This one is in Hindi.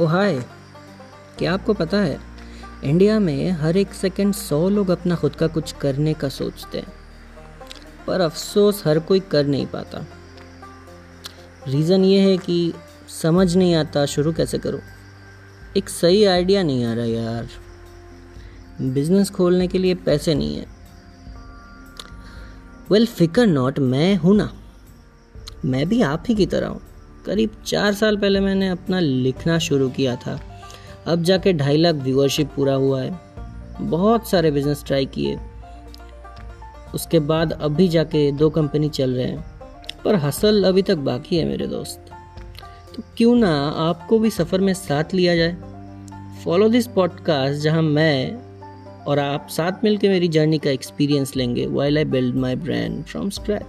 ओ हाय, क्या आपको पता है, इंडिया में हर एक सेकंड सौ लोग अपना खुद का कुछ करने का सोचते हैं। पर अफसोस हर कोई कर नहीं पाता। रीज़न ये है कि समझ नहीं आता, शुरू कैसे करूँ? एक सही आइडिया नहीं आ रहा यार। बिज़नेस खोलने के लिए पैसे नहीं है। वेल फिकर नॉट, मैं हूँ ना। मैं भी आप ही की तरह हूँ। करीब चार साल पहले मैंने अपना लिखना शुरू किया था। अब जाके ढाई लाख व्यूअरशिप पूरा हुआ है। बहुत सारे बिज़नेस ट्राई किए। उसके बाद अभी जाके दो कंपनी चल रहे हैं। पर हसल अभी तक बाकी है मेरे दोस्त। तो क्यों ना आपको भी सफ़र में साथ लिया जाए। फॉलो दिस पॉडकास्ट जहाँ मैं और आप साथ मिलकर मेरी जर्नी का एक्सपीरियंस लेंगे। While I build my brand from scratch